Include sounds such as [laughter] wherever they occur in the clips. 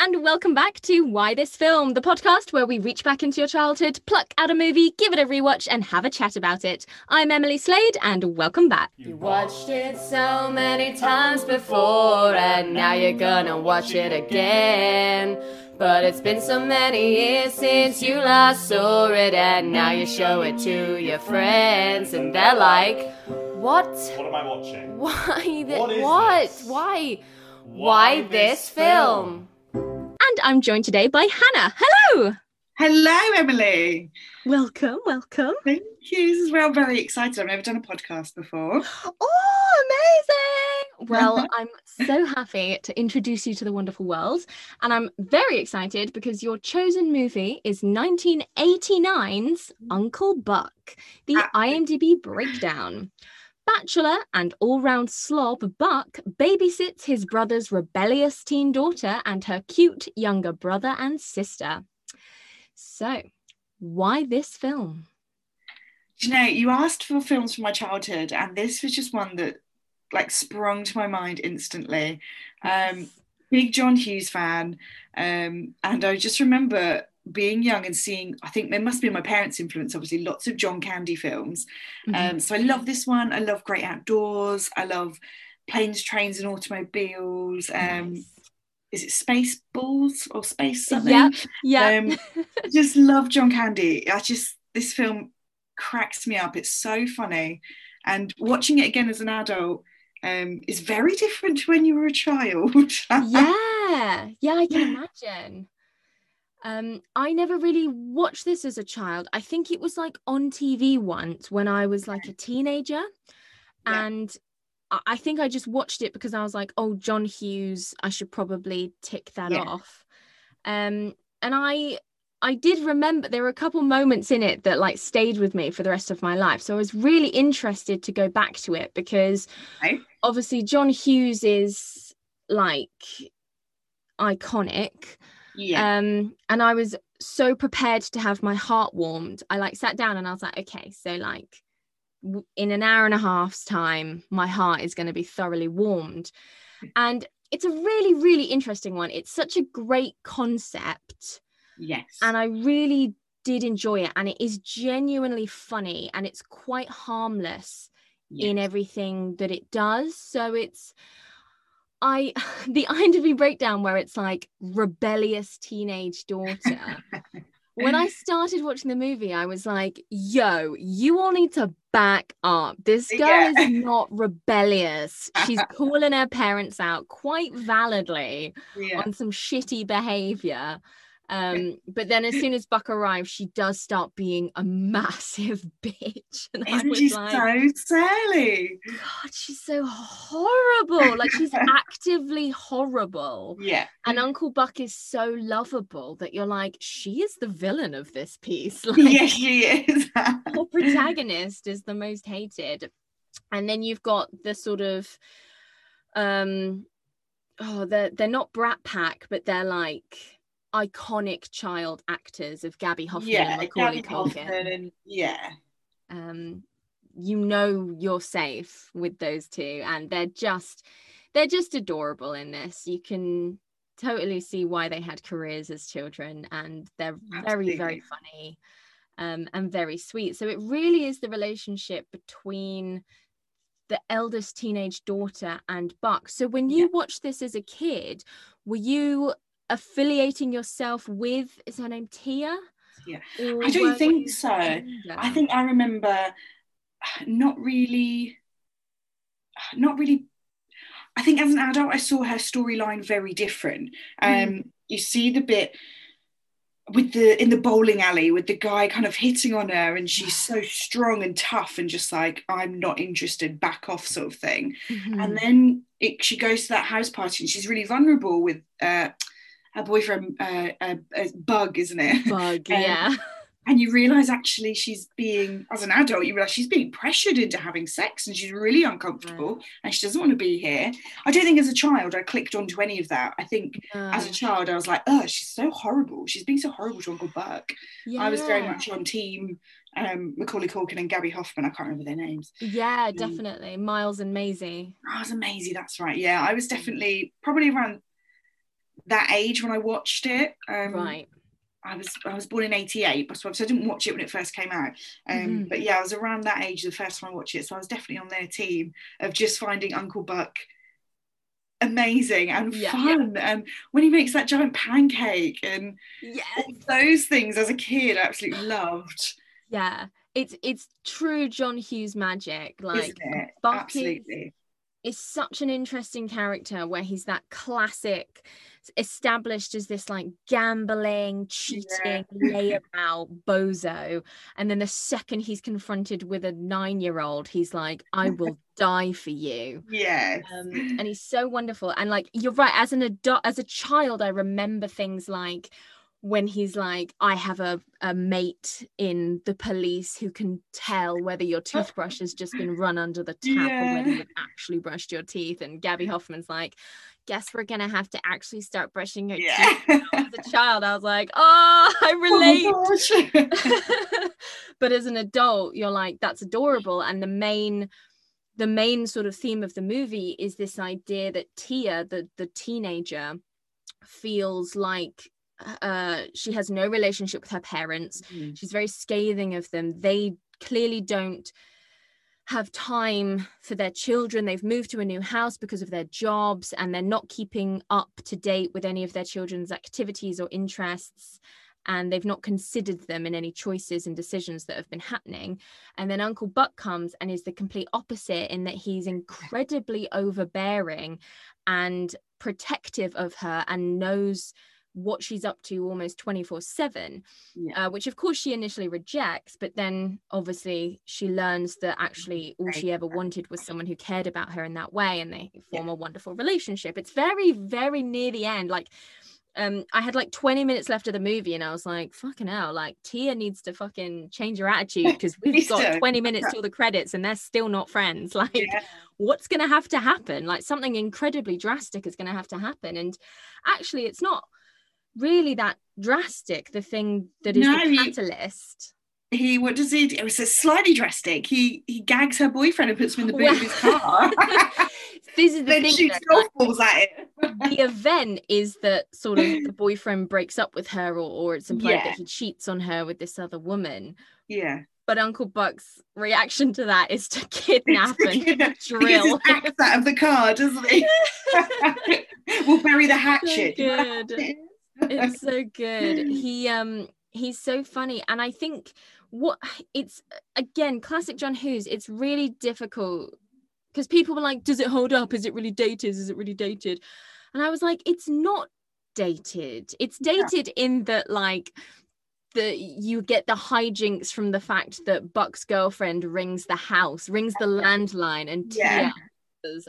and welcome back to Why This Film, the podcast where we reach back into your childhood, pluck out a movie, give it a rewatch, and have a chat about it. I'm Emily Slade, and welcome back. You watched it so many times before, and now you're gonna watch it again. But it's been so many years since you last saw it, and now you show it to your friends, and they're like, What? What am I watching? Why? Th- What is what? this? Why? Why this this film? And I'm joined today by Hannah. Hello! Hello, Emily. Welcome, welcome. Thank you. This is well, very excited. I've never done a podcast before. [gasps] Oh, amazing! Well, [laughs] I'm so happy to introduce you to the wonderful world. And I'm very excited because your chosen movie is 1989's Uncle Buck, the IMDb breakdown. Bachelor and all round slob Buck babysits his brother's rebellious teen daughter and her cute younger brother and sister. So, why this film? You know, you asked for films from my childhood, and this was just one that like sprung to my mind instantly. Um, big John Hughes fan, um, and I just remember being young and seeing. I think there must be my parents' influence. Obviously, lots of John Candy films. Mhm. Um, so I love this one. I love Great Outdoors. I love Planes, Trains, and Automobiles. Um, Nice. is it Space Balls or Space something? Yep, yeah. Um, [laughs] just love John Candy. I just this film cracks me up. It's so funny, and watching it again as an adult um, is very different to [laughs] when you were a child. yeah yeah i can [laughs] imagine um i never really watched this as a child i think it was like on tv once when i was like a teenager Yeah. and I- think i just watched it because i was like oh john hughes i should probably tick that Yeah. off um and i i did remember there were a couple moments in it that like stayed with me for the rest of my life so i was really interested to go back to it because Right. obviously john hughes is like iconic yeah, um and i was so prepared to have my heart warmed. I like sat down and i was like okay so like w- in an hour and a half's time my heart is going to be thoroughly warmed. And it's a really really interesting one. It's such a great concept. Yes, and i really did enjoy it. And it is genuinely funny and it's quite harmless in everything that it does. So it's I [laughs] the IMDb breakdown where it's like rebellious teenage daughter. when I [laughs] started watching the movie, I was like, yo, you all need to back up. This girl Yeah. is [laughs] not rebellious. She's calling her parents out quite validly yeah. on some shitty behavior. Um, but then as soon as Buck arrives, she does start being a massive [laughs] bitch. And Isn't she like, so silly? God, she's so horrible. Like she's [laughs] actively horrible. Yeah, And Uncle Buck is so lovable that you're like, she is the villain of this piece. [laughs] Like yes, she is. our protagonist is the most hated. And then you've got the sort of um oh they're they're not Brat Pack, but they're like iconic child actors of Gaby Hoffmann yeah, and Macaulay Gaby Hoffmann Culkin. and yeah, um you know you're safe with those two and they're just they're just adorable in this. You can totally see why they had careers as children and they're very very funny um, and very sweet. So it really is the relationship between the eldest teenage daughter and buck. So when you Yeah. watched this as a kid were you affiliating yourself with is her name tia Yeah. I don't think so. I think I remember not really, not really. I think as an adult, I saw her storyline very different. Um, Mm. You see the bit with the in the bowling alley with the guy kind of hitting on her, and she's so strong and tough, and just like I'm not interested, back off, sort of thing. Mhm. And then it, she goes to that house party, and she's really vulnerable with uh, her boyfriend, uh, uh, uh, Bug, isn't it? bug [laughs] Um, yeah. and you realize actually she's being as an adult you realize she's being pressured into having sex and she's really uncomfortable and she doesn't want to be here. I don't think as a child i clicked onto any of that. I think as a child i was like oh she's so horrible. She's being so horrible to uncle buck. I was very much on team um, macaulay culkin and gaby hoffmann. I can't remember their names. Yeah definitely. Miles and Maisie. Oh, it was amazing that's right. Yeah i was definitely probably around that age when I watched it. Um, right. I was I was born in '88, so I didn't watch it when it first came out. Um, Mhm. But yeah, I was around that age the first time I watched it, so I was definitely on their team of just finding Uncle Buck amazing and Yeah. fun. And when he makes that giant pancake and Yeah. all those things as a kid, I absolutely loved. Yeah. It's it's true John Hughes magic. Like? Buck Absolutely. Is such an interesting character where he's that classic established as this like gambling cheating [laughs] layabout bozo. And then the second he's confronted with a nine-year-old he's like i [laughs] will die for you. Yeah. um, and he's so wonderful. And like you're right as an adult as a child i remember things like when he's like i have a, a mate in the police who can tell whether your uh, toothbrush has just been [laughs] run under the tap or whether you've actually brushed your teeth. And gaby hoffmann's like guess we're gonna have to actually start brushing your teeth as a [laughs] child i was like oh [laughs] i oh relate. Oh but as an adult you're like that's adorable. And the main the main sort of theme of the movie is this idea that tia the the teenager feels like uh she has no relationship with her parents. Mm. she's very scathing of them. They clearly don't have time for their children. They've moved to a new house because of their jobs and they're not keeping up to date with any of their children's activities or interests and they've not considered them in any choices and decisions that have been happening. And then uncle buck comes and is the complete opposite in that he's incredibly overbearing and protective of her and knows what she's up to almost 24 7 uh, which of course she initially rejects but then obviously she learns that actually all she ever wanted was someone who cared about her in that way and they form a wonderful relationship. It's very very near the end. Like um i had like 20 minutes left of the movie and i was like fucking hell like tia needs to fucking change her attitude [laughs] because we've got do. 20 minutes till the credits and they're still not friends. [laughs] Like Yeah. what's going to have to happen? Like something incredibly drastic is going to have to happen. And actually it's not really that drastic the thing that is No, the catalyst He what does he do? It was slightly drastic. He he gags her boyfriend and puts him in the boot of his car. [laughs] this is the then thing shoots though, balls at it. the event is that sort of the boyfriend breaks up with her or, or it's implied Yeah. that he cheats on her with this other woman Yeah. but uncle buck's reaction to that is to [laughs] kidnap and He gets drill his axe out of the car, doesn't he? [laughs] we'll bury the hatchet. Do you know what good? It's [laughs] so good. He um he's so funny and i think what it's again classic john hughes it's really difficult because people were like does it hold up? Is it really dated? Is it really dated? And i was like it's not dated. It's Yeah. dated in that like the you get the hijinks from the fact that buck's girlfriend rings the house rings the landline and Yeah. Tia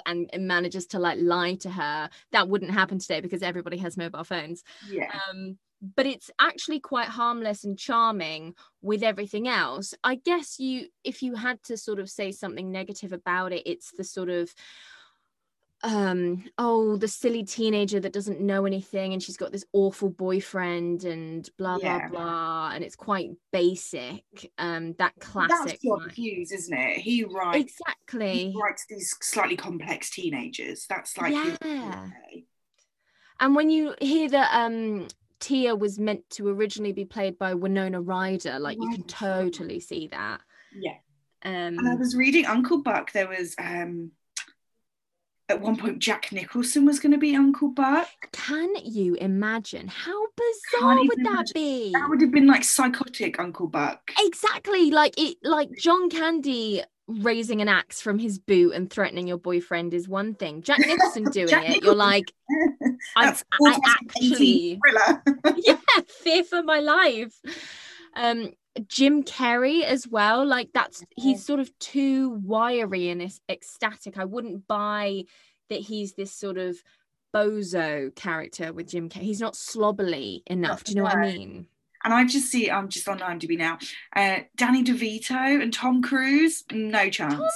and, and manages to like lie to her that wouldn't happen today because everybody has mobile phones Yeah. um but it's actually quite harmless and charming with everything else i guess you if you had to sort of say something negative about it it's the sort of um oh the silly teenager that doesn't know anything and she's got this awful boyfriend and blah blah Yeah. blah and it's quite basic um that That's classic like- Hughes, isn't it? He writes exactly he writes these slightly complex teenagers. That's like Yeah. And when you hear that um Tia was meant to originally be played by Winona Ryder, like you can totally see that. Yeah. Um And I was reading Uncle Buck. There was um at one point Jack Nicholson was going to be Uncle Buck. can you imagine how bizarre would that imagine. be? That would have been like psychotic Uncle Buck. Exactly. Like it like John Candy raising an axe from his boot and threatening your boyfriend is one thing. Jack Nicholson [laughs] doing Jack it, you're like, I'm, That's [laughs] I actually [laughs] yeah, fear for my life. Um, Jim Carrey as well. Like that's he's sort of too wiry and ec- ecstatic. I wouldn't buy that he's this sort of bozo character with Jim Carrey. He's not slobbily enough. Do you know what I mean? And I just see, I'm just on IMDb now. Uh, Danny DeVito and Tom Cruise, no chance. Tom.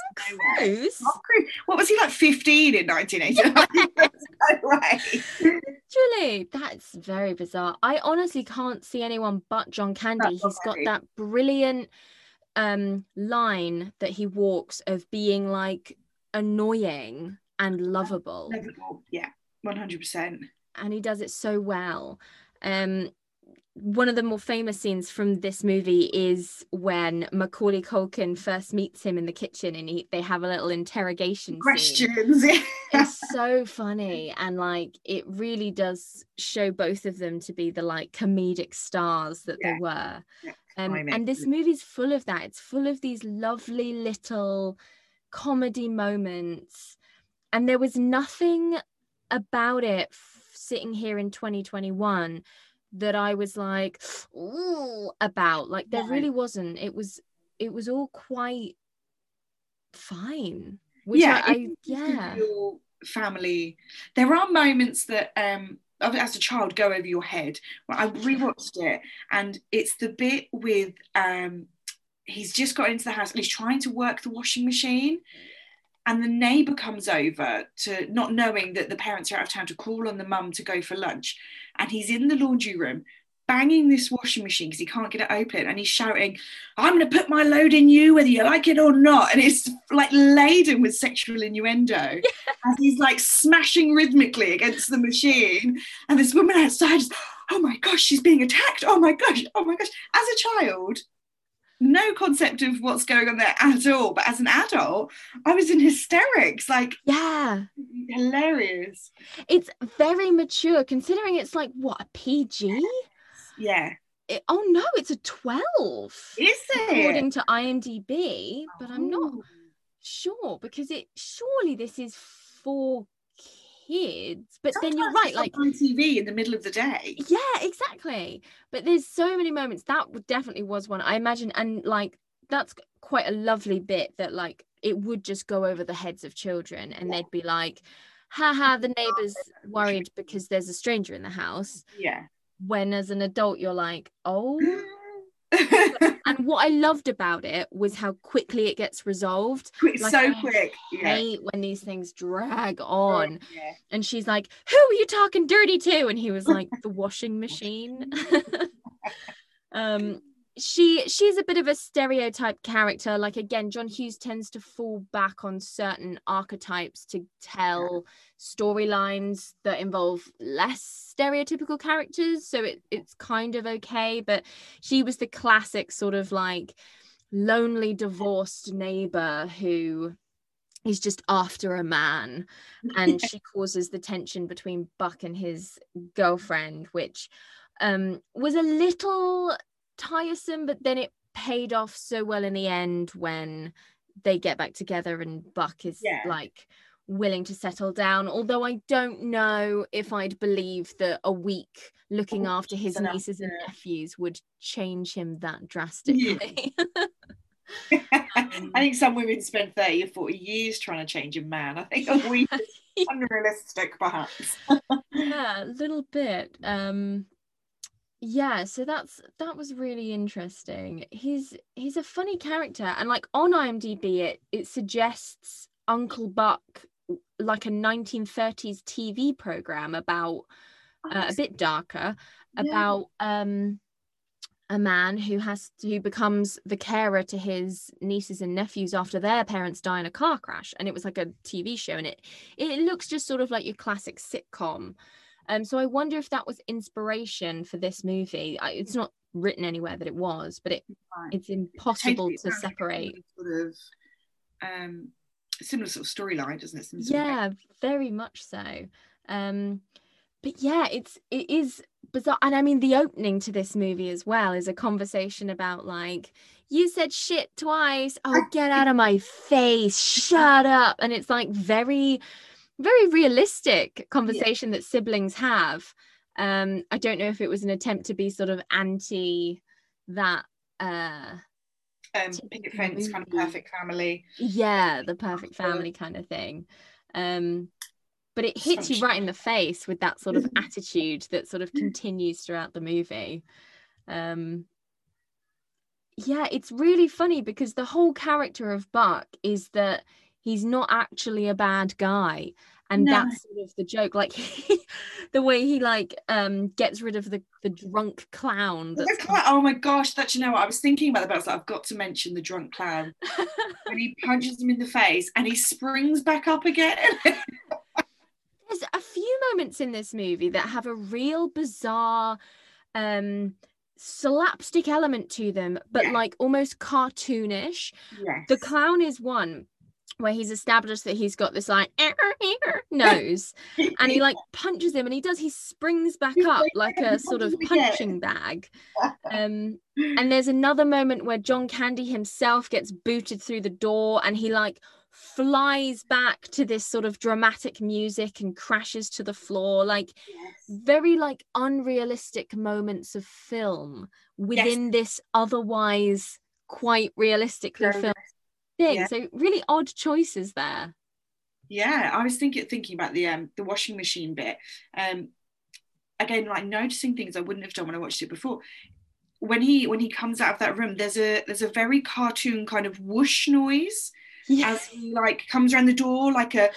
Cruise, Tom Cruise. What was he like 15 in 1989? [laughs] no way. literally, that's very bizarre. I honestly can't see anyone but John Candy. John He's got that brilliant um line that he walks of being like annoying and lovable. Lovable. Yeah, 100%. and he does it so well. Um, one of the more famous scenes from this movie is when Macaulay Culkin first meets him in the kitchen and he, they have a little interrogation scene. Questions. It's [laughs] so funny and like it really does show both of them to be the like comedic stars that Yeah. they were. Um, and this movie's full of that. It's full of these lovely little comedy moments. And there was nothing about it f- sitting here in 2021 that I was like, ooh, about. Like there No. really wasn't. It was it was all quite fine. Which yeah, I, I it's just a yeah. real family. There are moments that um as a child go over your head. Well, I rewatched it, and it's the bit with um he's just got into the house and he's trying to work the washing machine. And the neighbour comes over to not knowing that the parents are out of town to call on the mum to go for lunch. And he's in the laundry room banging this washing machine because he can't get it open. And he's shouting, I'm going to put my load in you, whether you like it or not. And it's like laden with sexual innuendo. [laughs] And he's like smashing rhythmically against the machine. And this woman outside is, oh my gosh, she's being attacked. Oh my gosh, oh my gosh. As a child, no concept of what's going on there at all. But as an adult, I was in hysterics, like Yeah. hilarious. It's very mature considering it's like what a PG? Yeah. It, oh no, it's a 12. Is it? according to IMDb, but I'm not Ooh. sure because it surely this is for kids. But then you're right, like on TV in the middle of the day. yeah, exactly. But there's so many moments that would definitely was one. I imagine, and like that's quite a lovely bit that like it would just go over the heads of children, and Yeah. they'd be like, "Haha, the neighbor's worried because there's a stranger in the house." Yeah. When as an adult, you're like, "Oh." Mm. [laughs] And what I loved about it was how quickly it gets resolved. quick, Like, so I quick. Yeah. when these things drag on. Yeah. And she's like, Who are you talking dirty to? And he was like, The washing machine. [laughs] [laughs] um she she's a bit of a stereotype character. Like again john hughes tends to fall back on certain archetypes to tell storylines that involve less stereotypical characters. So it, it's kind of okay. But she was the classic sort of like lonely divorced neighbor who is just after a man. And [laughs] she causes the tension between buck and his girlfriend which um was a little tiresome but then it paid off so well in the end when they get back together and buck is Yeah. like willing to settle down. Although i don't know if i'd believe that a week looking Oh, after his enough, nieces and nephews would change him that drastically. [laughs] [laughs] I think some women spend 30 or 40 years trying to change a man. I think a week is [laughs] unrealistic, perhaps. yeah a little bit. Um yeah so that's that was really interesting he's he's a funny character and like on imdb it it suggests uncle buck like a 1930s tv program about uh, a bit darker Yeah. about um a man who has who becomes the carer to his nieces and nephews after their parents die in a car crash and it was like a tv show and it it looks just sort of like your classic sitcom um so i wonder if that was inspiration for this movie. I, it's not written anywhere that it was but it Right. it's impossible It to sounds like a separate. Sort of um, similar sort of storyline, doesn't it? Similar sort of- yeah very much so. Um but yeah it's it is bizarre and i mean the opening to this movie as well is a conversation about like you said shit twice. Oh get out of my face. [laughs] Shut up. And it's like very very realistic conversation that siblings have. Um i don't know if it was an attempt to be sort of anti that uh um, Typical picket fence, kind of perfect family. yeah the perfect family kind of thing. Um but it hits you right in the face with that sort of [laughs] attitude that sort of continues throughout the movie. Um yeah it's really funny because the whole character of buck is that he's not actually a bad guy and No. that's sort of the joke like [laughs] the way he like um gets rid of the the drunk clown The that's clown- oh my gosh, that you know what I was thinking about that, but I was like, I've got to mention the drunk clown [laughs] when he punches him in the face and he springs back up again. [laughs] there's a few moments in this movie that have a real bizarre um slapstick element to them but Yeah. like almost cartoonish Yes. the clown is one where he's established that he's got this like eh, eh, eh, [laughs] nose and he like [laughs] punches him and he does he springs back up like, a sort of punches me again." punching bag. [laughs] Um and there's another moment where john candy himself gets booted through the door and he like flies back to this sort of dramatic music and crashes to the floor like very like unrealistic moments of film within this otherwise quite realistically filmed thing yeah. so really odd choices there Yeah, I was thinking thinking about the um the washing machine bit. Um again, like noticing things I wouldn't have done when I watched it before. When he when he comes out of that room, there's a there's a very cartoon kind of whoosh noise yeah as he like comes around the door like a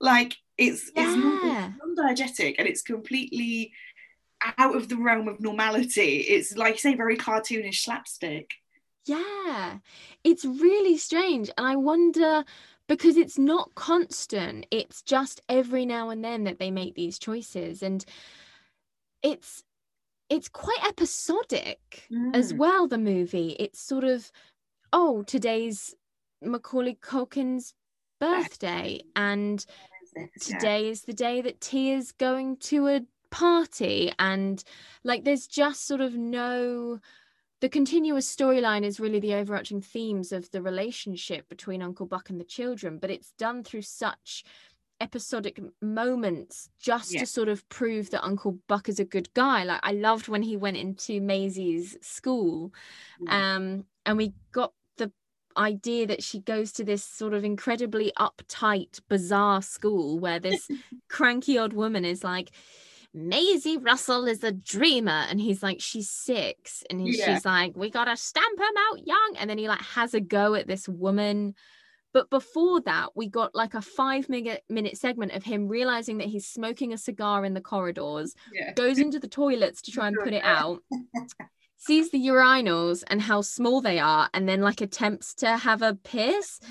like it's it's Yeah. non diegetic and it's completely out of the realm of normality. It's like you say, very cartoonish slapstick. Yeah, it's really strange. And I wonder because it's not constant, it's just every now and then that they make these choices. And it's it's quite episodic as Mm. well, the movie. It's sort of, oh, today's Macaulay Culkin's birthday, and today is the day that Tia's going to a party and like there's just sort of no the continuous storyline is really the overarching themes of the relationship between Uncle Buck and the children but it's done through such episodic moments just Yeah. to sort of prove that Uncle Buck is a good guy like I loved when he went into Maisie's school Yeah. um and we got the idea that she goes to this sort of incredibly uptight bizarre school where this [laughs] cranky old woman is like Maisie Russell is a dreamer. And he's like she's six. And he, Yeah. she's like we gotta stamp him out young. And then he like has a go at this woman. But before that we got like a five minute minute segment of him realizing that he's smoking a cigar in the corridors yeah. goes into the toilets to try and [laughs] put it out, [laughs] sees the urinals and how small they are, and then like attempts to have a piss. [laughs]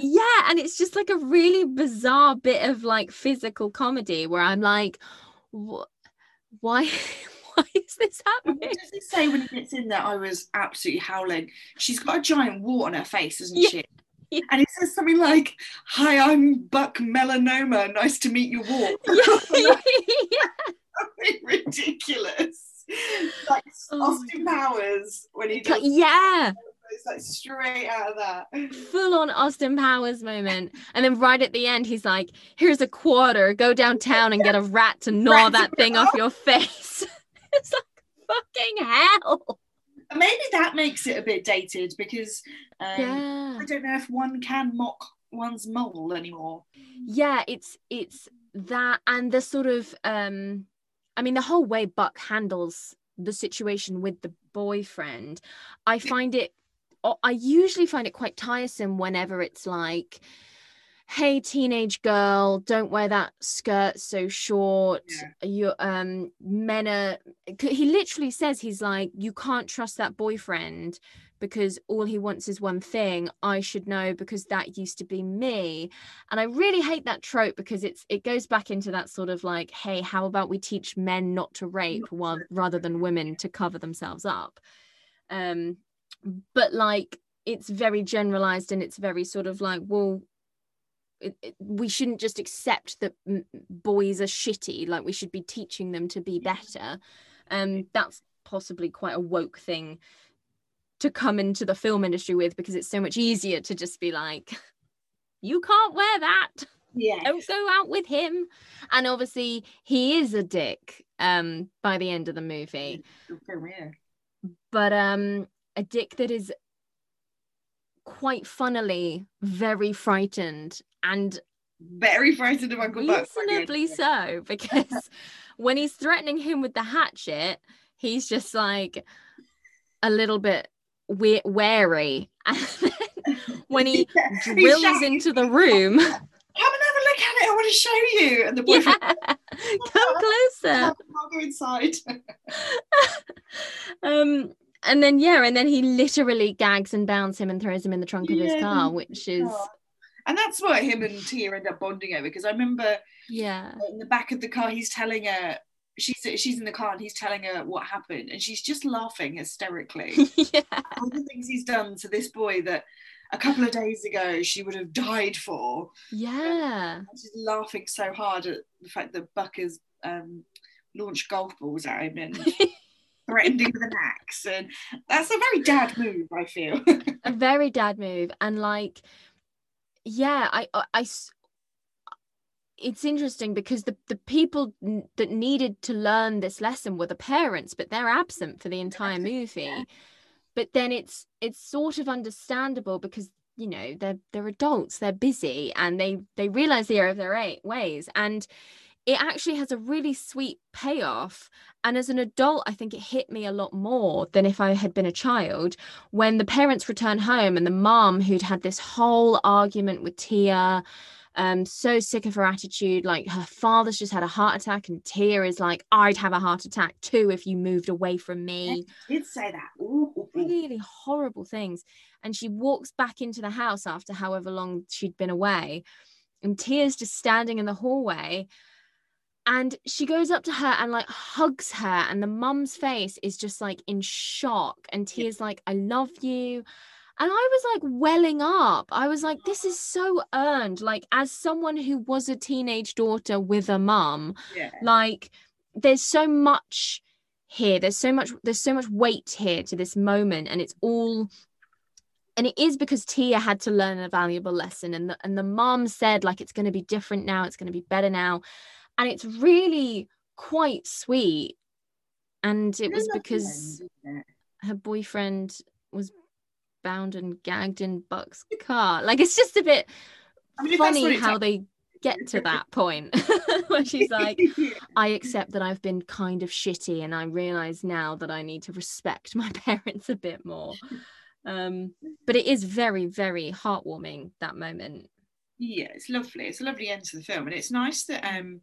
Yeah, and it's just like a really bizarre bit of like physical comedy where I'm like, "Wh- why? [laughs] Why is this happening? what does he say when he gets in there? I was absolutely howling. She's got a giant wart on her face, isn't Yeah. she? Yeah. And he says something like, Hi, I'm Buck Melanoma. Nice to meet you, wart. [laughs] yeah. Ridiculous. [laughs] Like Oh Austin Powers when he does yeah, it's like straight out of that. [laughs] full on Austin Powers moment. And then right at the end, he's like, here's a quarter, go downtown and get a rat to [laughs] gnaw Rat to that thing off your face. it's like fucking hell. Maybe that makes it a bit dated because um, Yeah. I don't know if one can mock one's mole anymore. Yeah, it's it's that and the sort of um I mean the whole way Buck handles the situation with the boyfriend, I find it I- usually find it quite tiresome whenever it's like hey teenage girl don't wear that skirt so short. You um men are he literally says he's like you can't trust that boyfriend because all he wants is one thing. I should know because that used to be me. And i really hate that trope because it's it goes back into that sort of like hey how about we teach men not to rape while, rather than women to cover themselves up? Um but like it's very generalized and it's very sort of like well it, it- we shouldn't just accept that m- boys are shitty like we should be teaching them to be better. Um that's possibly quite a woke thing to come into the film industry with because it's so much easier to just be like [laughs] you can't wear that. Yeah. don't go out with him. And obviously he is a dick um by the end of the movie. But um a dick that is quite funnily very frightened and Very frightened of Uncle Buck. reasonably so because [laughs] when he's threatening him with the hatchet he's just like a little bit we- wary [laughs] and then when he [laughs] Yeah, drills into the room Come and have a look at it. I want to show you. And the boyfriend, yeah come closer I'll go inside. um and then yeah and then he literally gags and bounds him and throws him in the trunk of his car which is car. And that's what him and Tia end up bonding over. Because I remember Yeah. in the back of the car, he's telling her she's she's in the car and he's telling her what happened, and she's just laughing hysterically. [laughs] yeah. All the things he's done to this boy that a couple of days ago she would have died for. Yeah. And she's laughing so hard at the fact that Buck has um, launched golf balls at him and [laughs] threatened him with an axe, and that's a very dad move. I feel. [laughs] a very dad move and like yeah I, I, it's interesting because the the people n- that needed to learn this lesson were the parents but they're absent for the entire movie. but then it's it's sort of understandable because you know they're they're adults they're busy and they they realize the error of their eight ways. And it actually has a really sweet payoff and as an adult i think it hit me a lot more than if i had been a child when the parents return home and the mom who'd had this whole argument with tia um so sick of her attitude like her father's just had a heart attack and tia is like i'd have a heart attack too if you moved away from me did say that. Ooh. really horrible things. And she walks back into the house after however long she'd been away. And Tia's just standing in the hallway. And she goes up to her and like hugs her. And the mum's face is just like in shock. And Tia's like, I love you. And I was like welling up. I was like, this is so earned. Like, as someone who was a teenage daughter with a mum, Yeah. like there's so much here there's so much there's so much weight here to this moment and it's all and it is because Tia had to learn a valuable lesson and the, and the mom said like it's going to be different now it's going to be better now and it's really quite sweet and it was because her boyfriend was bound and gagged in Buck's car like it's just a bit I mean, if that's what funny how they get to that [laughs] point [laughs] where she's like [laughs] I accept that I've been kind of shitty and I realize now that I need to respect my parents a bit more. Um, but it is very, very heartwarming that moment. yeah, it's lovely. It's a lovely end to the film, and it's nice that um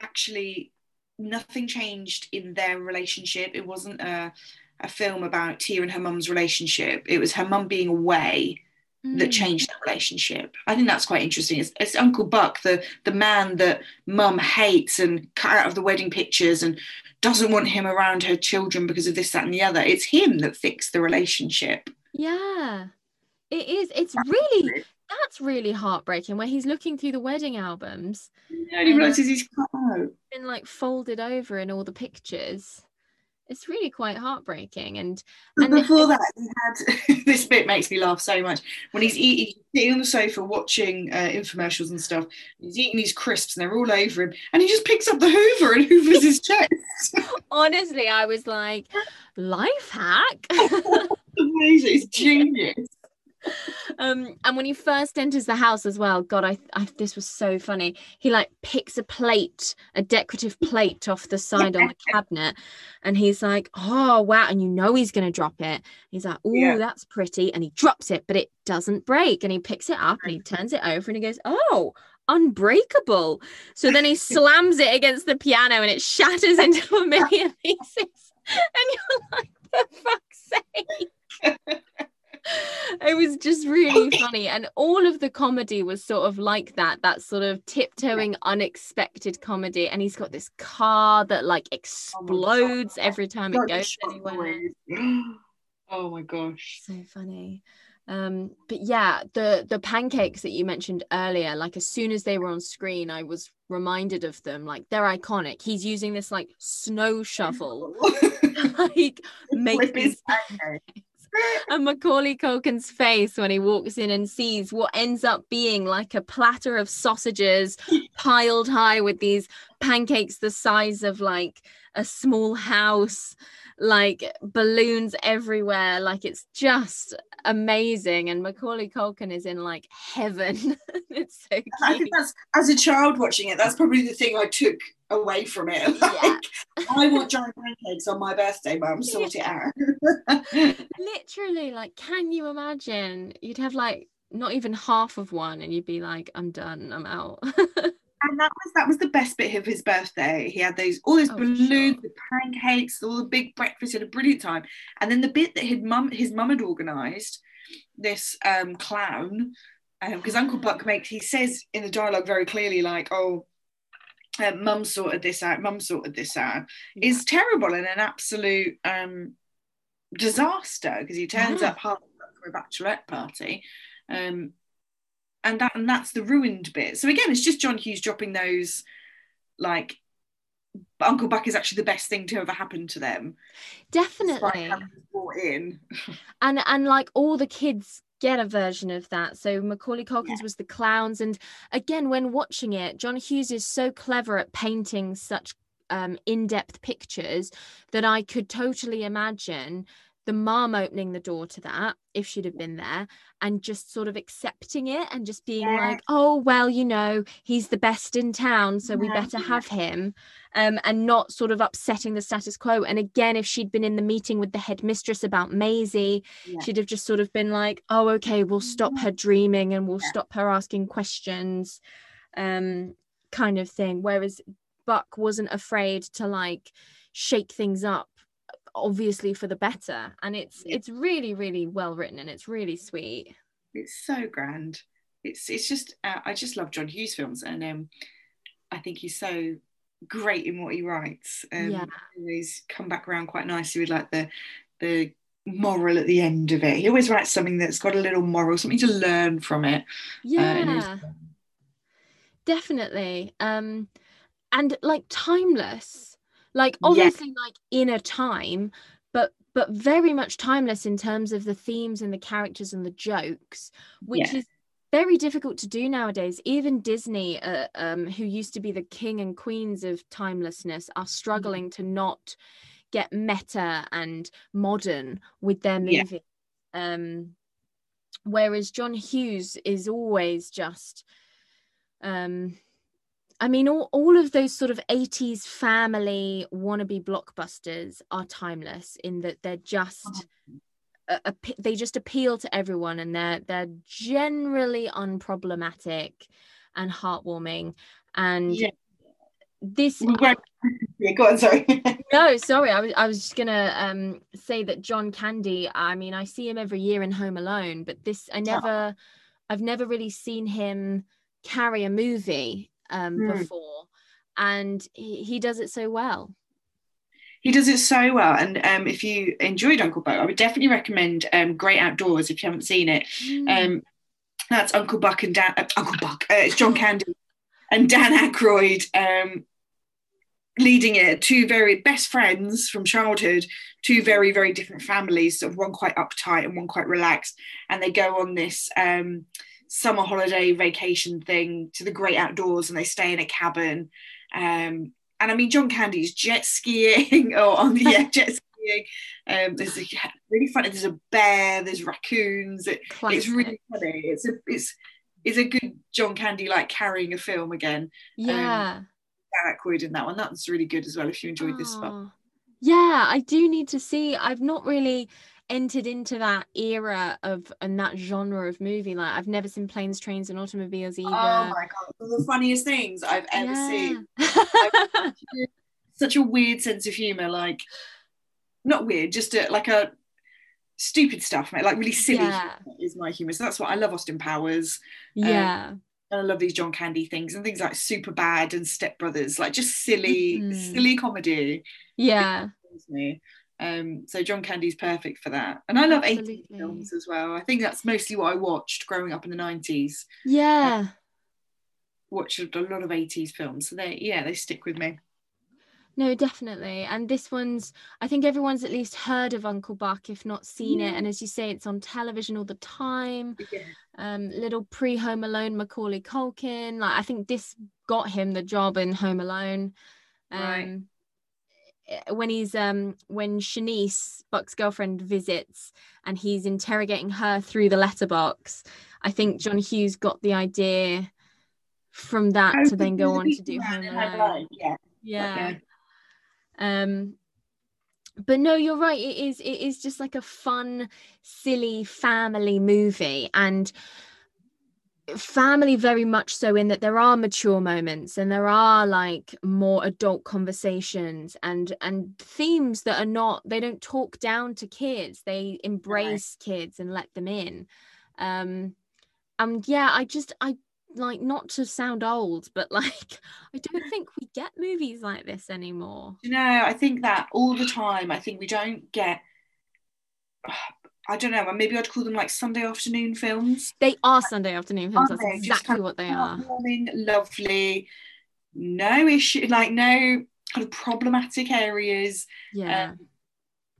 actually nothing changed in their relationship. It wasn't a a film about Tia and her mum's relationship. It was her mum being away that Mm. changed that relationship. I think that's quite interesting. It's, it's Uncle Buck, the the man that Mum hates and cut out of the wedding pictures and doesn't want him around her children because of this, that, and the other. It's him that fixed the relationship. Yeah, it is. It's really, that's really heartbreaking where he's looking through the wedding albums He realizes he's and like folded over in all the pictures. It's really quite heartbreaking. And, and before that, he had [laughs] this bit makes me laugh so much when he's eating, sitting on the sofa watching uh, infomercials and stuff. He's eating these crisps and they're all over him, and he just picks up the Hoover and [laughs] hoovers his chest. [laughs] honestly, I was like, life hack. Amazing, it's genius. Um and when he first enters the house as well god I, I this was so funny. He like picks a plate a decorative plate off the side on the [laughs] cabinet and he's like oh wow and you know he's gonna drop it. He's like oh Yeah. that's pretty and he drops it but it doesn't break and he picks it up and he turns it over and he goes oh unbreakable. So then he [laughs] slams it against the piano and it shatters into a million [laughs] pieces and you're like for fuck's sake [laughs] it was just really funny and all of the comedy was sort of like that that sort of tiptoeing unexpected comedy and he's got this car that like explodes every time it goes anywhere. [gasps] Oh my gosh. so funny. Um but yeah the the pancakes that you mentioned earlier like as soon as they were on screen i was reminded of them. Like they're iconic. He's using this like snow shovel [laughs] [laughs] like make these and Macaulay Culkin's face when he walks in and sees what ends up being like a platter of sausages piled high with these pancakes the size of like a small house, like balloons everywhere. Like it's just amazing. And Macaulay Culkin is in like heaven. [laughs] it's so cute. I think that's as a child watching it. That's probably the thing I took away from it. [laughs] Yeah. I want giant pancakes on my birthday, Mum. Sort it out. Literally, like, can you imagine? You'd have like not even half of one, and you'd be like, I'm done, I'm out. [laughs] and that was that was the best bit of his birthday. He had those all those Oh, balloons, sure. the pancakes, all the big breakfast. He had a brilliant time. And then the bit that his mum his mum had organised this um, clown because Uncle Buck makes he says in the dialogue very clearly like oh uh, mum sorted this out mum sorted this out. Is terrible and an absolute um, disaster because he turns Yeah. up half for a bachelorette party um, and that and that's the ruined bit. So again it's just John Hughes dropping those like Uncle Buck is actually the best thing to ever happen to them. Definitely. brought in. [laughs] And and like all the kids get a version of that. So macaulay culkin's was the clowns and again when watching it john hughes is so clever at painting such um, in-depth pictures that i could totally imagine the mom opening the door to that if she'd have been there and just sort of accepting it and just being Yeah. like oh well you know he's the best in town so we better have him um, and not sort of upsetting the status quo and again if she'd been in the meeting with the headmistress about maisie Yeah. she'd have just sort of been like oh okay we'll stop her dreaming and we'll Yeah. stop her asking questions um kind of thing whereas buck wasn't afraid to like shake things up obviously for the better and it's Yeah. it's really really well written and it's really sweet It's so grand. It's it's just uh, I just love John Hughes films, and um, I think he's so great in what he writes. Um, Yeah. He's come back around quite nicely with like the the moral at the end of it. He always writes something that's got a little moral, something to learn from it. Uh, yeah it's- definitely um and like timeless like Yeah. obviously like in a time but but very much timeless in terms of the themes and the characters and the jokes which Yeah. is very difficult to do nowadays even disney uh, um who used to be the king and queens of timelessness are struggling to not get meta and modern with their Yeah. movie um whereas john hughes is always just um I mean, all, all of those sort of 80s family wannabe blockbusters are timeless in that they're just a, a, they just appeal to everyone and they're they're generally unproblematic and heartwarming and Yeah. this [laughs] yeah, go on, sorry. [laughs] no sorry I was I was just gonna um say that John Candy I mean I see him every year in Home Alone but this I never I've never really seen him carry a movie um Hmm. before and he, he does it so well He does it so well, and um, if you enjoyed Uncle Buck, I would definitely recommend um, Great Outdoors if you haven't seen it. Hmm. Um, that's Uncle Buck and Dan. Uh, Uncle Buck. Uh, it's John Candy and Dan Aykroyd um, leading it. Two very best friends from childhood. Two very very different families. Sort of one quite uptight and one quite relaxed. And they go on this um, summer holiday vacation thing to the great outdoors, and they stay in a cabin. Um, and I mean, John Candy's jet skiing [laughs] or on the yeah, jet skiing. Um, there's a really funny. There's a bear. There's raccoons. It, it's really funny. It's a it's it's a good John Candy like carrying a film again. yeah Dan Aykroyd in that one. That's really good as well. If you enjoyed this Aw. yeah I do need to see I've not really entered into that era of and that genre of movie like I've never seen planes trains and automobiles either oh my god, one of the funniest things I've ever seen. [laughs] yeah. Such a weird sense of humor, like not weird, just a, like a stupid stuff, mate. Like really silly Yeah. is my humor. So that's what I love. Austin Powers. yeah And I love these John Candy things and things like Superbad and Step Brothers, like just silly, Mhm. silly comedy. yeah. Um, so John Candy's perfect for that. And I love 80s films as well. I think that's mostly what I watched growing up in the 90s. yeah Watched a lot of 80s films. So they yeah, they stick with me. No, definitely. And this one's, I think everyone's at least heard of Uncle Buck, if not seen it. And as you say, it's on television all the time. Yeah. Um, little pre Home Alone Macaulay Culkin. Like, I think this got him the job in Home Alone. Um, Right. Eh, When he's um when Chanice Buck's girlfriend visits and he's interrogating her through the letterbox, I think John Hughes got the idea from that Oh, to then go on to do Man Home Alone. Yeah. Yeah um but no you're right it is it is just like a fun silly family movie and family very much so in that there are mature moments and there are like more adult conversations and and themes that are not they don't talk down to kids. They embrace right. kids and let them in. Um and yeah i just i like not to sound old but like [laughs] i don't think we get movies like this anymore. You know i think that all the time i think we don't get I don't know, maybe I'd call them like Sunday afternoon films. They are Sunday afternoon films. That's exactly what they are. Morning, lovely, no issue, like no kind of problematic areas. Yeah. Um,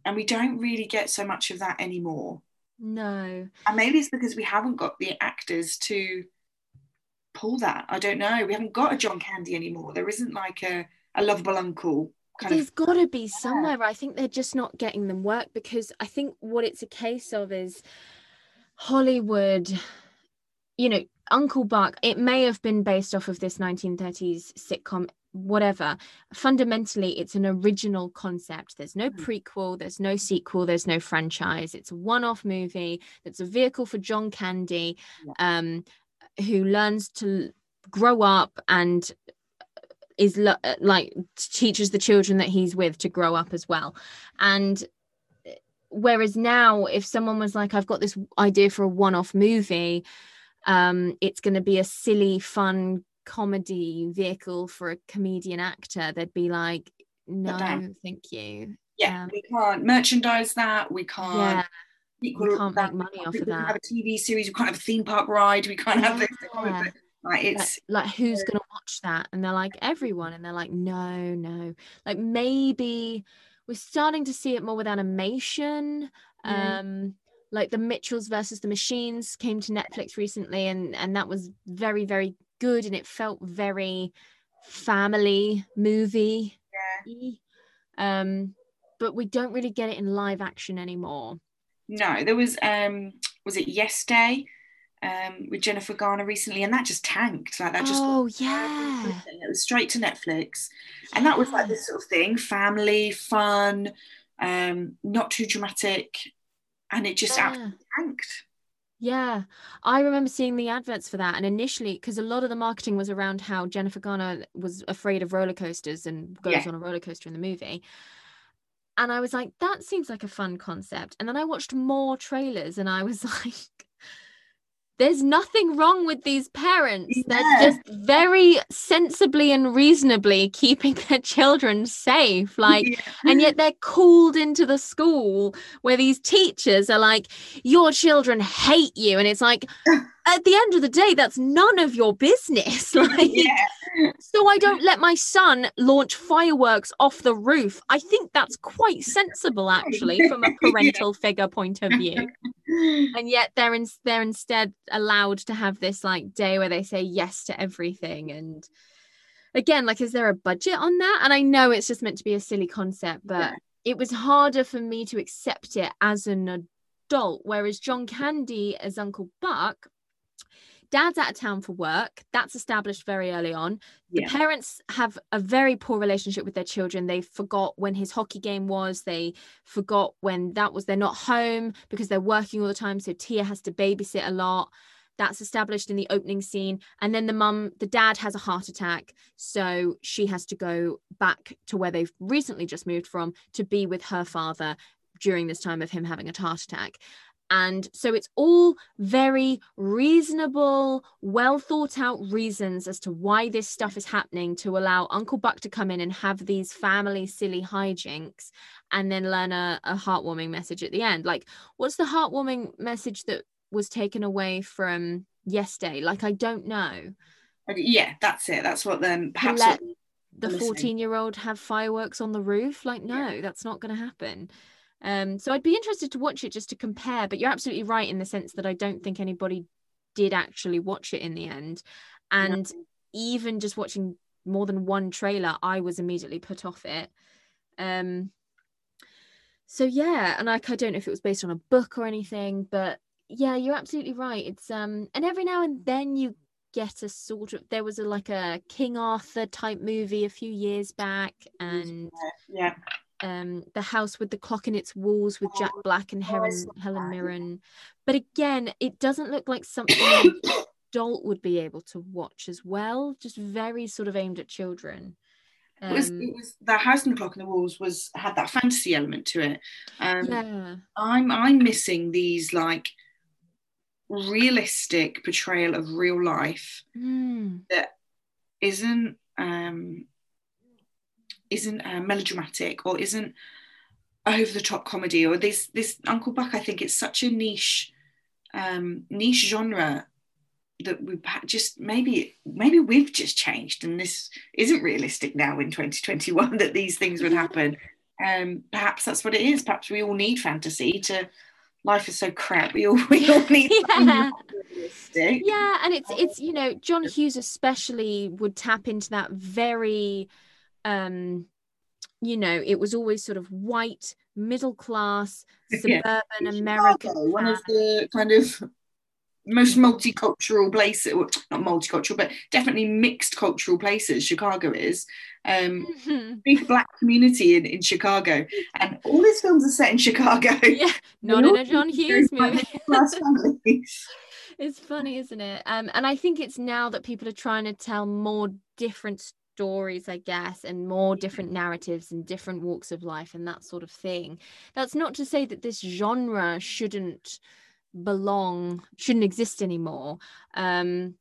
and we don't really get so much of that anymore. No. And maybe it's because we haven't got the actors to pull that. I don't know. We haven't got a John Candy anymore. There isn't like a, a lovable uncle there's got to be somewhere i think they're just not getting them work because i think what it's a case of is hollywood you know uncle buck it may have been based off of this 1930s sitcom whatever. Fundamentally it's an original concept. There's no hmm. prequel there's no sequel there's no franchise. It's a one-off movie that's a vehicle for john candy um, who learns to grow up and is lo- uh, like teaches the children that he's with to grow up as well and uh, whereas now if someone was like i've got this idea for a one-off movie um it's going to be a silly fun comedy vehicle for a comedian actor they'd be like no thank you yeah um, we can't merchandise that we can't yeah we can't make money off of that. We can't have a TV series. We can't have a theme park ride. We can't have this. Like it's like, like who's gonna watch that? And they're like everyone, and they're like no, no. Like maybe we're starting to see it more with animation. Mm. Um, like the Mitchells versus the Machines came to Netflix recently, and and that was very very good, and it felt very family movie. Yeah. Um, but we don't really get it in live action anymore. No, there was um, was it Yes Day? Um, with Jennifer Garner recently, and that just tanked. Like that just oh yeah, [laughs] it was straight to Netflix, and that was like this sort of thing: family, fun, um, not too dramatic, and it just yeah. tanked. Yeah, I remember seeing the adverts for that, and initially, because a lot of the marketing was around how Jennifer Garner was afraid of roller coasters and goes yeah. on a roller coaster in the movie. And I was like, that seems like a fun concept. And then I watched more trailers and I was [laughs] like, there's nothing wrong with these parents. Yeah. They're just very sensibly and reasonably keeping [laughs] their children safe. Like, yeah. and yet they're called into the school where these teachers are like, Your children hate you. And it's like, [laughs] at the end of the day, that's none of your business. [laughs] Like, yeah. so I don't let my son launch fireworks off the roof. I think that's quite [laughs] sensible, actually, from a [laughs] parental yeah. figure point of view. And yet they're in, they're instead allowed to have this like day where they say yes to everything. And again, like, is there a budget on that? And I know it's just meant to be a silly concept, but yeah. it was harder for me to accept it as an adult. Whereas John Candy as Uncle Buck dad's out of town for work. That's established very early on. The yeah. parents have a very poor relationship with their children. They forgot when his hockey game was. They forgot when that was. They're not home because they're working all the time so tia has to babysit a lot. That's established in the opening scene. And then the mum the dad has a heart attack so she has to go back to where they've recently just moved from to be with her father during this time of him having a heart attack and so it's all very reasonable, well thought out reasons as to why this stuff is happening to allow Uncle Buck to come in and have these family silly hijinks and then learn a, a heartwarming message at the end. Like, what's the heartwarming message that was taken away from Yes Day? Like, I don't know. Yeah, that's it. That's what then perhaps. Let the 14 year old have fireworks on the roof? Like, no, yeah. that's not going to happen. Um, so I'd be interested to watch it just to compare. But you're absolutely right in the sense that I don't think anybody did actually watch it in the end. And no. even just watching more than one trailer, I was immediately put off it. Um, so yeah, and like I don't know if it was based on a book or anything, but yeah, you're absolutely right. It's um, and every now and then you get a sort of there was a like a King Arthur type movie a few years back, and yeah um, The House with the Clock in Its Walls with Jack Black and Helen, Helen Mirren. But again, it doesn't look like something [coughs] adult would be able to watch as well. Just very sort of aimed at children. it was Um, it was the house and the clock and the walls was had that fantasy element to it. Um, yeah. I'm I'm missing these like realistic portrayal of real life Mm. that isn't um isn't uh, melodramatic or isn't over the top comedy or this this Uncle Buck I think it's such a niche um niche genre that we've just maybe maybe we've just changed and this isn't realistic now in 2021 [laughs] that these things would happen. Um perhaps that's what it is. Perhaps we all need fantasy to life is so crap. We all we all need [laughs] something Yeah. realistic. Yeah and it's it's you know john hughes especially would tap into that very um you know it was always sort of white middle class [laughs] Yeah. suburban american Chicago, one of the kind of most multicultural places, well, not multicultural, but definitely mixed cultural places. Chicago is um, Mhm. big black community in, in Chicago, [laughs] and all his films are set in Chicago. yeah [laughs] not in a john hughes movie it's funny isn't it um and i think it's now that people are trying to tell more different stories i guess and more different narratives and different walks of life and that sort of thing. That's not to say that this genre shouldn't belong shouldn't exist anymore. Um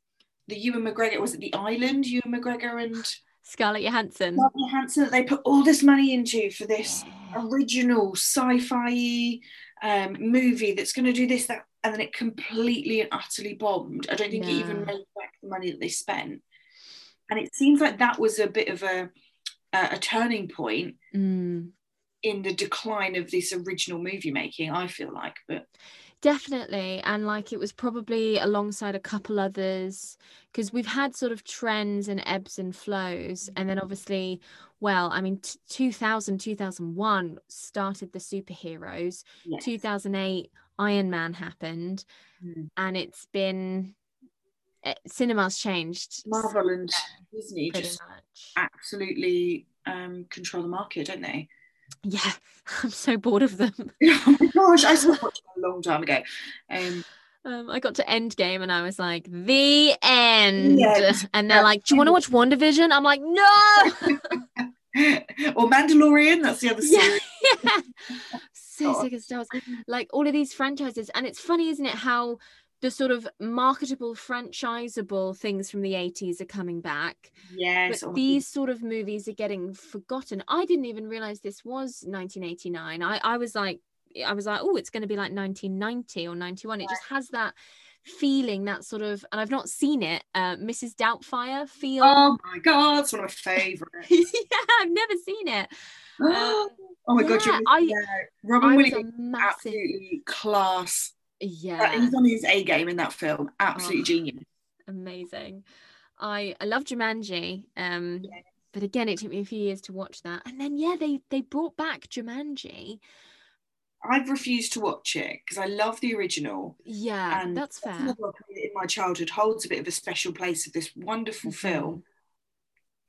the Ewan McGregor was it the Island? Ewan McGregor and scarlett johansson. Scarlett Johansson that they put all this money into for this original sci-fi um, movie that's going to do this that and then it completely and utterly bombed. I don't think it even made back the money that they spent and it seems like that was a bit of a a, a turning point Mm. in the decline of this original movie making i feel like but Definitely. And like it was probably alongside a couple others because we've had sort of trends and ebbs and flows. And then obviously, well, I mean, t- 2000, 2001 started the superheroes. yes. 2008, Iron Man happened. Mm. And it's been, eh, cinema's changed marvel and disney just much. absolutely um, control the market don't they Yeah, [laughs] I'm so bored of them. [laughs] oh my gosh i stopped watching a long time ago um, Um, I got to Endgame and I was like, the end. Yes. [laughs] And they're like, do you want to watch WandaVision? I'm like, no. or Mandalorian. That's the other yeah, series. yeah. so God. sick of Star Wars. Like all of these franchises, and it's funny, isn't it, how the sort of marketable, franchisable things from the 80s are coming back. Yes. But these sort of movies are getting forgotten. I didn't even realize this was 1989. I, I was like, I was like, oh, it's going to be like 1990 or 91. It just has that feeling, that sort of, and I've not seen it, uh, Mrs. Doubtfire feel. Oh my god, it's one of my favourites. [laughs] yeah, I've never seen it. [gasps] oh my god, yeah, you're I- Robin I Williams, massive, absolutely class. Yeah, He's on his A game in that film. Absolutely Oh. genius. amazing. I I love Jumanji. Um, Yes. but again, it took me a few years to watch that, and then yeah, they they brought back Jumanji. I've refused to watch it because I love the original. Yeah, And that's fair. another one that in my childhood holds a bit of a special place of this wonderful Mhm. film.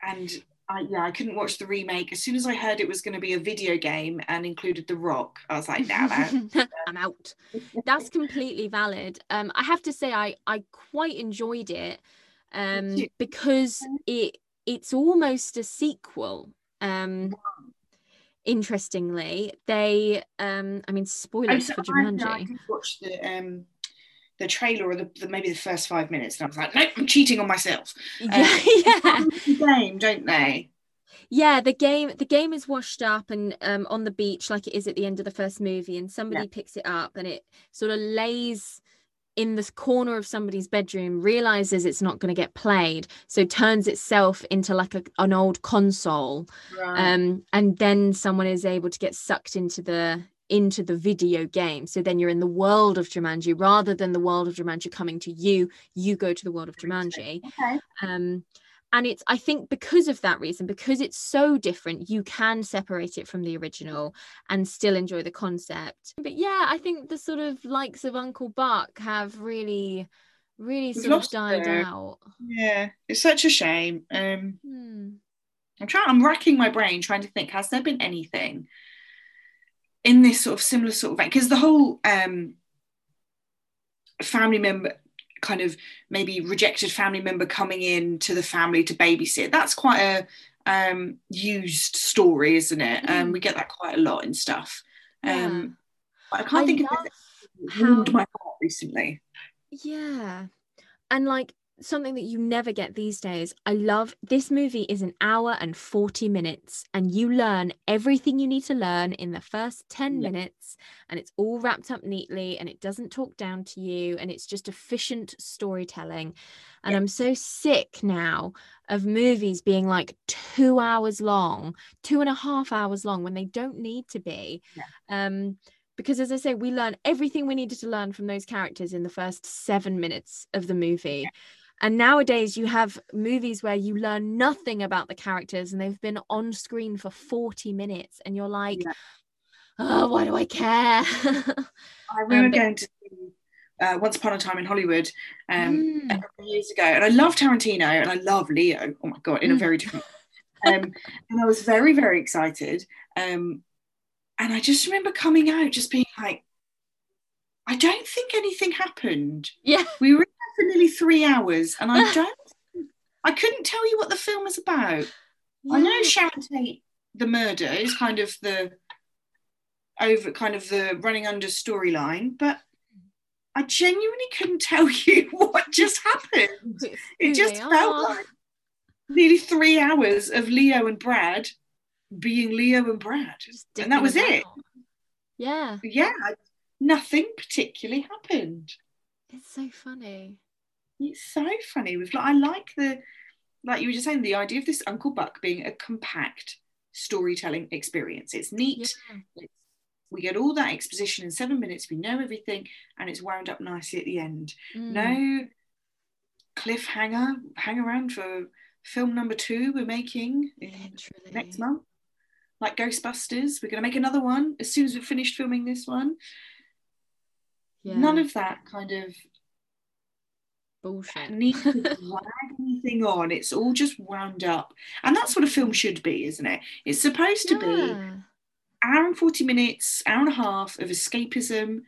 And I, yeah, I couldn't watch the remake. As soon as I heard it was going to be a video game and included The Rock, I was like, nah, man. [laughs] I'm out. That's completely valid. Um, I have to say, I I quite enjoyed it, um, because it it's almost a sequel. Um, interestingly, they um, I mean, I, spoilers so for I, I Jumanji. did watch the um the trailer or the, the maybe the first five minutes, and I was like, nope, I'm cheating on myself. Yeah, [laughs] yeah. The game, don't they? Yeah, the game the game is washed up and um on the beach like it is at the end of the first movie and somebody picks it up and it sort of lays in this corner of somebody's bedroom realizes it's not going to get played so turns itself into like a, an old console Right. um and then someone is able to get sucked into the into the video game so then you're in the world of Jumanji rather than the world of Jumanji coming to you you go to the world of Jumanji okay. um and it's i think because of that reason because it's so different you can separate it from the original and still enjoy the concept but yeah i think the sort of likes of uncle buck have really really We've sort of died out Yeah, it's such a shame. Um, Hmm. I'm trying. I'm racking my brain trying to think. Has there been anything in this sort of similar sort of vein? Because the whole um, family member kind of maybe rejected family member coming in to the family to babysit. That's quite a um, used story, isn't it? Um, we get that quite a lot in stuff. Yeah. Um, I can't I think of how- my heart recently. Yeah. And like something that you never get these days. I love this movie is an hour and 40 minutes and you learn everything you need to learn in the first 10 Yeah. minutes and it's all wrapped up neatly and it doesn't talk down to you and it's just efficient storytelling. And Yeah. I'm so sick now of movies being like two hours long, two and a half hours long when they don't need to be. Um because as I say, we learn everything we needed to learn from those characters in the first seven minutes of the movie. And nowadays, you have movies where you learn nothing about the characters and they've been on screen for 40 minutes, and you're like, Yeah. oh, why do I care? I [laughs] remember Um, going to see, uh, Once Upon a Time in Hollywood um, Mm. a couple years ago, and I love Tarantino and I love Leo. Oh my god, in a Mm. very different. [laughs] um, and I was very very excited, um, and I just remember coming out just being like, I don't think anything happened. yeah. We were for nearly three hours, and I [laughs] don't. I couldn't tell you what the film was about. I know Yeah. Sharon Tate, the murder is kind of the over kind of the running under storyline, but I genuinely couldn't tell [laughs] you what just happened. It just felt like nearly three hours of Leo and Brad being Leo and Brad. And that was it. about. Yeah. Yeah, nothing particularly happened. It's so funny. It's so funny. We've I like the like you were just saying the idea of this Uncle Buck being a compact storytelling experience. It's neat. Yeah. It's, we get all that exposition in seven minutes. We know everything, and it's wound up nicely at the end. Mm. No cliffhanger. Hang around for film number two we're making next month. Like Ghostbusters, we're going to make another one as soon as we've finished filming this one. Yeah. None of that kind of bullshit. need to [laughs] drag anything on. It's all just wound up. And that's what a film should be, isn't it? It's supposed to be hour and 40 minutes, hour and a half of escapism.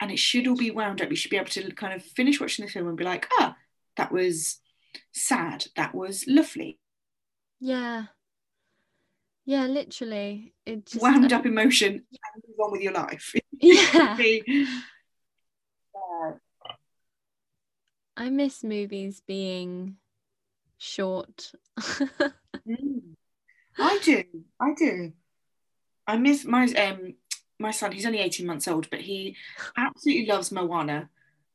And it should all be wound up. You should be able to kind of finish watching the film and be like, ah, that was sad. That was lovely. Yeah. Yeah, literally. It just wound I- up emotion and move on with your life. [laughs] Yeah. Uh, I miss movies being short. [laughs] mm. I do. I do. I miss my um my son, he's only 18 months old, but he absolutely loves Moana.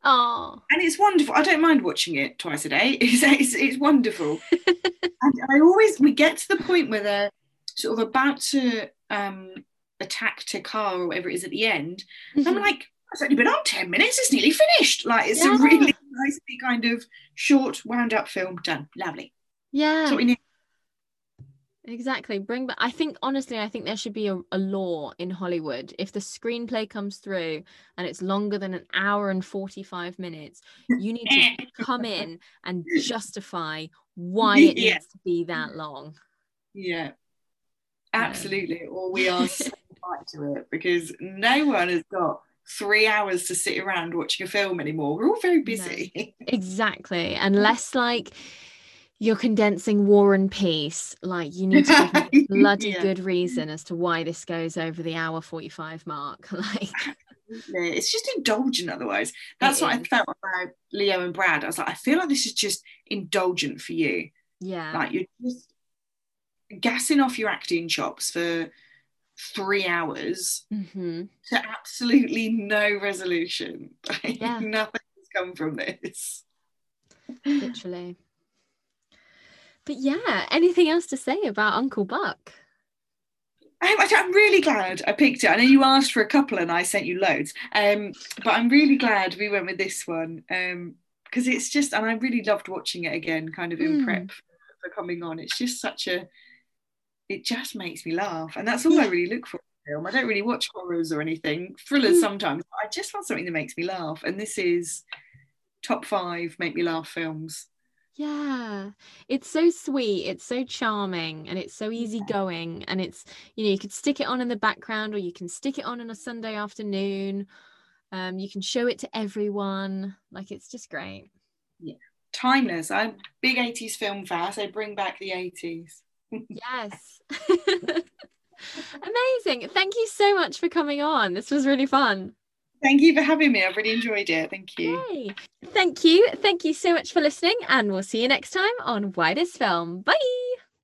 oh. And it's wonderful. I don't mind watching it twice a day. [laughs] It's, it's, it's wonderful. [laughs] and I always, we get to the point where they're sort of about to um, attack Te Kā or whatever it is at the end. And I'm like, it's only been on 10 minutes, it's nearly finished. Like, it's Yeah. a really nicely kind of short, wound up film. Done. Lovely. yeah. That's what we need. Exactly. Bring back. I think honestly, I think there should be a, a law in Hollywood. If the screenplay comes through and it's longer than an hour and 45 minutes, you need to [laughs] come in and justify why it Yeah. needs to be that long. Yeah. Absolutely. Or we are [laughs] so to it because no one has got three hours to sit around watching a film anymore. We're all very busy. [laughs] Exactly. Unless like you're condensing war and peace, like you need to give [laughs] bloody Yeah. good reason as to why this goes over the hour 45 mark. [laughs] Like it's just indulgent otherwise. That's It what I felt about Leo and Brad. I was like, I feel like this is just indulgent for you. yeah. Like you're just gassing off your acting chops for three hours hmm to absolutely no resolution. [laughs] Like, Yeah. Nothing has come from this. Literally. But yeah, anything else to say about Uncle Buck? I'm, I'm really glad I picked it. I know you asked for a couple and I sent you loads. Um, but I'm really glad we went with this one. Um, because it's just and I really loved watching it again, kind of in Mm. prep for coming on. It's just such a it just makes me laugh. And that's all I really look for in a film. I don't really watch horrors or anything, thrillers Mm. sometimes, but I just want something that makes me laugh. And this is top five make me laugh films. Yeah, it's so sweet, it's so charming, and it's so easygoing. And it's, you know, you could stick it on in the background or you can stick it on on a Sunday afternoon. Um, you can show it to everyone. Like it's just great. Yeah. Timeless. I'm a big 80s film fan, so bring back the 80s. Yes. [laughs] Amazing. Thank you so much for coming on. This was really fun. Thank you for having me. I've really enjoyed it. Thank you. Yay. Thank you. Thank you so much for listening, and we'll see you next time on Widest Film. Bye.